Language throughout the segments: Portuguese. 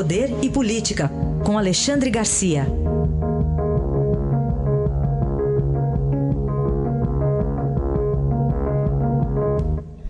Poder e Política, com Alexandre Garcia.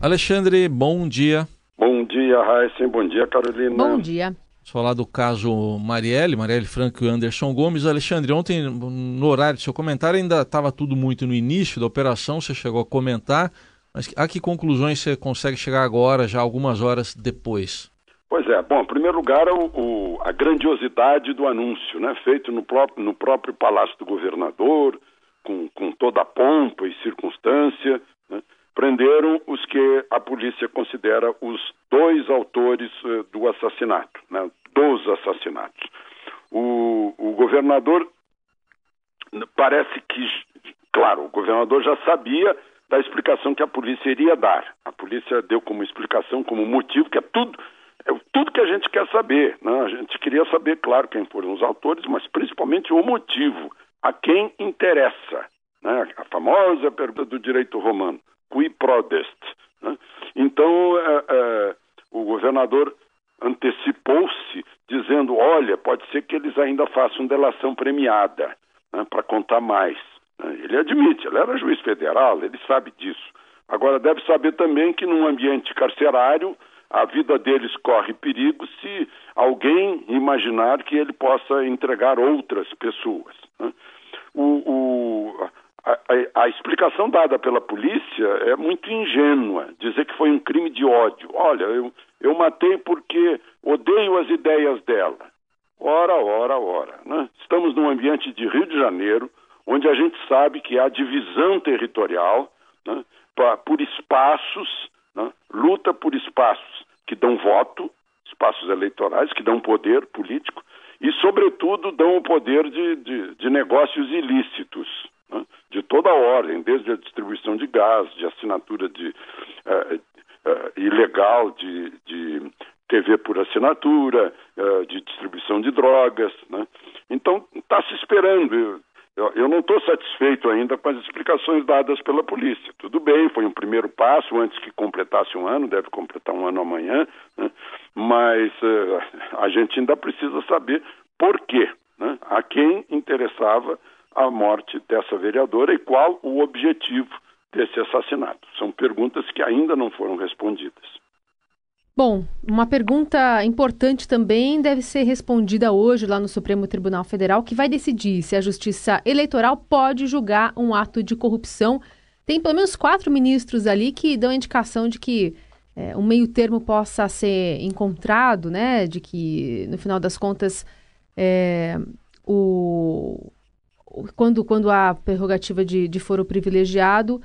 Alexandre, bom dia. Bom dia, Raíssa. Bom dia, Carolina. Bom dia. Vamos falar do caso Marielle, Marielle Franco e Anderson Gomes. Alexandre, ontem, no horário do seu comentário, ainda estava tudo muito no início da operação, você chegou a comentar, mas a que conclusões você consegue chegar agora, já algumas horas depois? Pois é, bom, em primeiro lugar, o, o, a grandiosidade do anúncio, né, feito no próprio, no próprio Palácio do Governador, com, com toda a pompa e circunstância, né, prenderam os que a polícia considera os dois autores uh, do assassinato, né, dos assassinatos. O, o governador parece que, claro, o governador já sabia da explicação que a polícia iria dar. A polícia deu como explicação, como motivo, que é tudo tudo que a gente quer saber. Né? A gente queria saber, claro, quem foram os autores, mas principalmente o motivo, a quem interessa. Né? A famosa pergunta do direito romano, qui prodest. Né? Então, é, é, o governador antecipou-se, dizendo: olha, pode ser que eles ainda façam delação premiada, né, para contar mais. Né? Ele admite, ele era juiz federal, ele sabe disso. Agora, deve saber também que num ambiente carcerário a vida deles corre perigo se alguém imaginar que ele possa entregar outras pessoas. Né? O, o, a, a, a, explicação dada pela polícia é muito ingênua, dizer que foi um crime de ódio. Olha, eu, eu matei porque odeio as ideias dela. Ora, ora, ora. Né? Estamos num ambiente de Rio de Janeiro, onde a gente sabe que há divisão territorial né, pra, por espaços né? Luta por espaços que dão voto, espaços eleitorais, que dão poder político e, sobretudo, dão o poder de, de, de negócios ilícitos, né? de toda a ordem, desde a distribuição de gás, de assinatura de, uh, uh, ilegal de, de TV por assinatura, uh, de distribuição de drogas. Né? Então, está se esperando. Eu, eu não estou satisfeito ainda com as explicações dadas pela polícia. Tudo bem, foi um primeiro passo antes que completasse um ano, deve completar um ano amanhã, né? mas uh, a gente ainda precisa saber por quê, né? a quem interessava a morte dessa vereadora e qual o objetivo desse assassinato. São perguntas que ainda não foram respondidas. Bom, uma pergunta importante também deve ser respondida hoje lá no Supremo Tribunal Federal, que vai decidir se a Justiça Eleitoral pode julgar um ato de corrupção. Tem pelo menos quatro ministros ali que dão indicação de que é, um meio termo possa ser encontrado, né? De que, no final das contas, é, o, quando, quando há prerrogativa de, de foro privilegiado,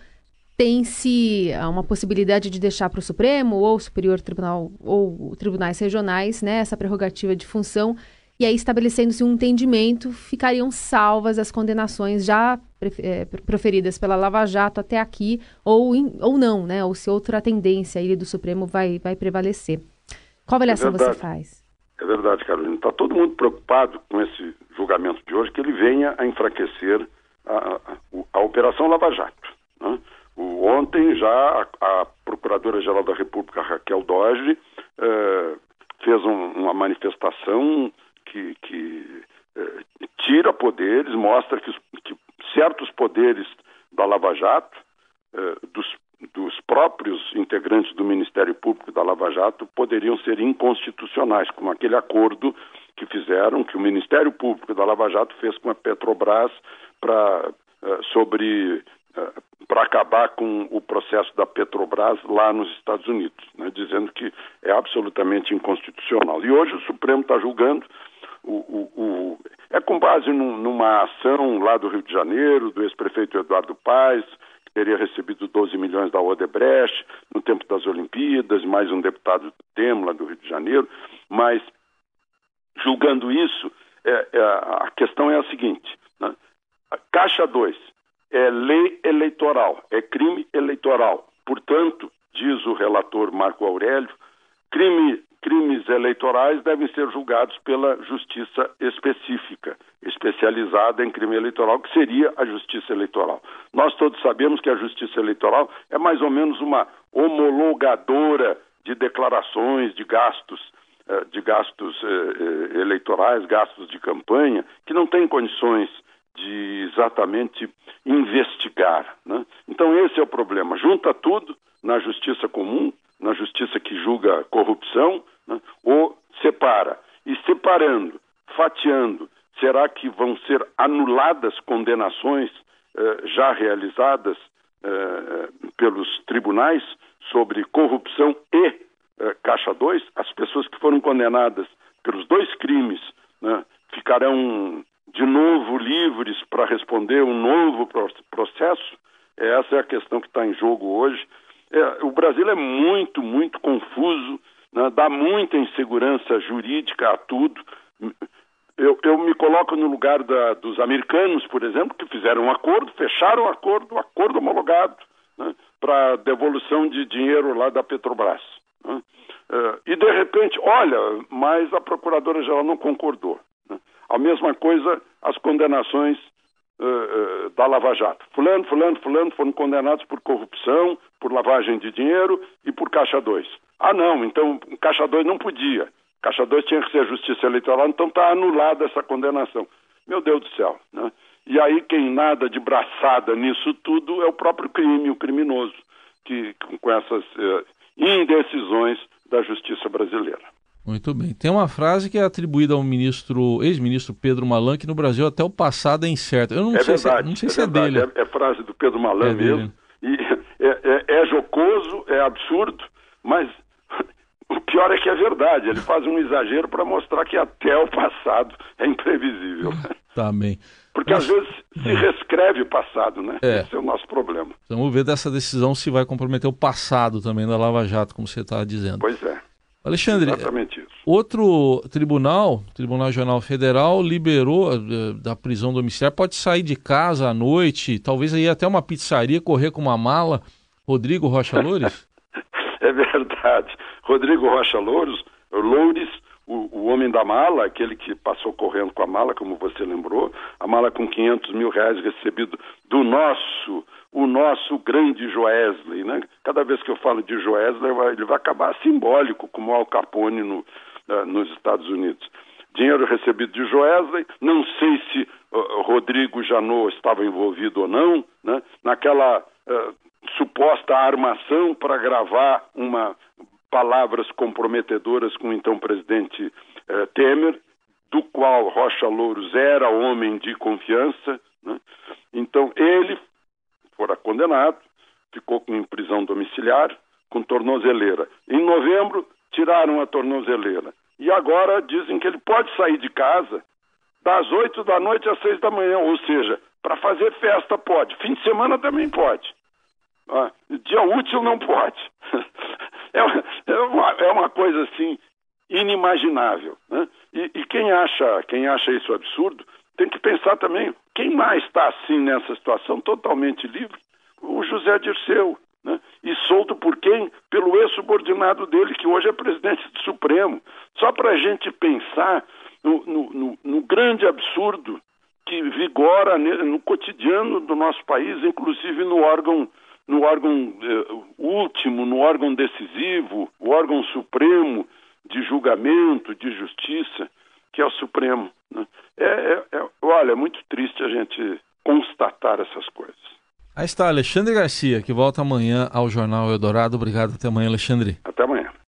tem-se ah, uma possibilidade de deixar para o Supremo ou o Superior Tribunal ou tribunais regionais né, essa prerrogativa de função e aí estabelecendo-se um entendimento ficariam salvas as condenações já é, proferidas pela Lava Jato até aqui ou, in, ou não, né? Ou se outra tendência aí do Supremo vai, vai prevalecer. Qual avaliação é você faz? É verdade, Carolina. Está todo mundo preocupado com esse julgamento de hoje que ele venha a enfraquecer a, a, a Operação Lava Jato. Ontem já a, a Procuradora-Geral da República, Raquel Doge, eh, fez um, uma manifestação que, que eh, tira poderes, mostra que, que, certos poderes da Lava Jato, eh, dos, dos próprios integrantes do Ministério Público da Lava Jato, poderiam ser inconstitucionais, como aquele acordo que fizeram, que o Ministério Público da Lava Jato fez com a Petrobras para sobre para acabar com o processo da Petrobras lá nos Estados Unidos, né, dizendo que é absolutamente inconstitucional. E hoje o Supremo está julgando, o, o, o, é com base num, numa ação lá do Rio de Janeiro, do ex-prefeito Eduardo Paes, que teria recebido 12 milhões da Odebrecht no tempo das Olimpíadas, mais um deputado Temo lá do Rio de Janeiro, mas julgando isso, é, é, a questão é a seguinte, né, Caixa 2, é lei eleitoral, é crime eleitoral. Portanto, diz o relator Marco Aurélio, crime, crimes eleitorais devem ser julgados pela justiça específica, especializada em crime eleitoral, que seria a justiça eleitoral. Nós todos sabemos que a justiça eleitoral é mais ou menos uma homologadora de declarações de gastos uh, de gastos uh, eleitorais, gastos de campanha, que não têm condições de exatamente investigar. Né? Então, esse é o problema. Junta tudo na justiça comum, na justiça que julga corrupção, né? ou separa. E separando, fatiando, será que vão ser anuladas condenações eh, já realizadas eh, pelos tribunais sobre corrupção e eh, Caixa 2? As pessoas que foram condenadas pelos dois crimes né, ficarão de novo livres para responder um novo processo? Essa é a questão que está em jogo hoje. É, o Brasil é muito, muito confuso, né, dá muita insegurança jurídica a tudo. Eu, eu me coloco no lugar da, dos americanos, por exemplo, que fizeram um acordo, fecharam um acordo, um acordo homologado né, para devolução de dinheiro lá da Petrobras. Né. Uh, e de repente, olha, mas a Procuradora-Geral não concordou. A mesma coisa as condenações uh, uh, da Lava Jato. Fulano, fulano, fulano foram condenados por corrupção, por lavagem de dinheiro e por Caixa 2. Ah, não, então Caixa 2 não podia. Caixa 2 tinha que ser justiça eleitoral, então está anulada essa condenação. Meu Deus do céu. Né? E aí quem nada de braçada nisso tudo é o próprio crime, o criminoso, que com essas eh, indecisões da justiça brasileira. Muito bem. Tem uma frase que é atribuída ao ministro, ex-ministro Pedro Malan, que no Brasil até o passado é incerto. Eu não é sei verdade, se, não sei é, se é dele. É, é, frase do Pedro Malan é mesmo. Dele. E é, é, é jocoso, é absurdo, mas o pior é que é verdade, ele faz um exagero para mostrar que até o passado é imprevisível. Tá bem. Porque Mas... às vezes se é. reescreve o passado, né? É. Esse é o nosso problema. Vamos ver dessa decisão se vai comprometer o passado também da Lava Jato, como você está dizendo. Pois é. Alexandre, outro tribunal, Tribunal Regional Federal, liberou uh, da prisão domiciliar, pode sair de casa à noite, talvez aí até uma pizzaria, correr com uma mala. Rodrigo Rocha Loures? é verdade. Rodrigo Rocha Louros, Loures, o, o, homem da mala, aquele que passou correndo com a mala, como você lembrou, a mala com 500 mil reais recebido do nosso, o nosso grande Joesley, né? Cada vez que eu falo de Joesley, ele vai acabar simbólico, como Al Capone no, uh, nos Estados Unidos. Dinheiro recebido de Joesley, não sei se uh, Rodrigo Janot estava envolvido ou não, né? Naquela uh, suposta armação para gravar uma palavras comprometedoras com o então presidente eh, Temer, do qual Rocha Louros era homem de confiança. Né? Então ele fora condenado, ficou com prisão domiciliar, com tornozeleira. Em novembro tiraram a tornozeleira. E agora dizem que ele pode sair de casa das oito da noite às seis da manhã, ou seja, para fazer festa pode, fim de semana também pode. Ah, dia útil não pode. é, uma, é, uma, é uma coisa assim inimaginável. Né? E, e, quem, acha, quem acha isso absurdo tem que pensar também quem mais está assim nessa situação totalmente livre? O José Dirceu. Né? E solto por quem? Pelo ex-subordinado dele, que hoje é presidente do Supremo. Só para a gente pensar no, no, no, no grande absurdo que vigora no cotidiano do nosso país, inclusive no órgão no órgão eh, último, no órgão decisivo, o órgão supremo de julgamento, de justiça, que é o Supremo. Né? É, é, é, olha, é muito triste a gente constatar essas coisas. Aí está Alexandre Garcia, que volta amanhã ao Jornal Eldorado. Obrigado, até amanhã, Alexandre. Até amanhã.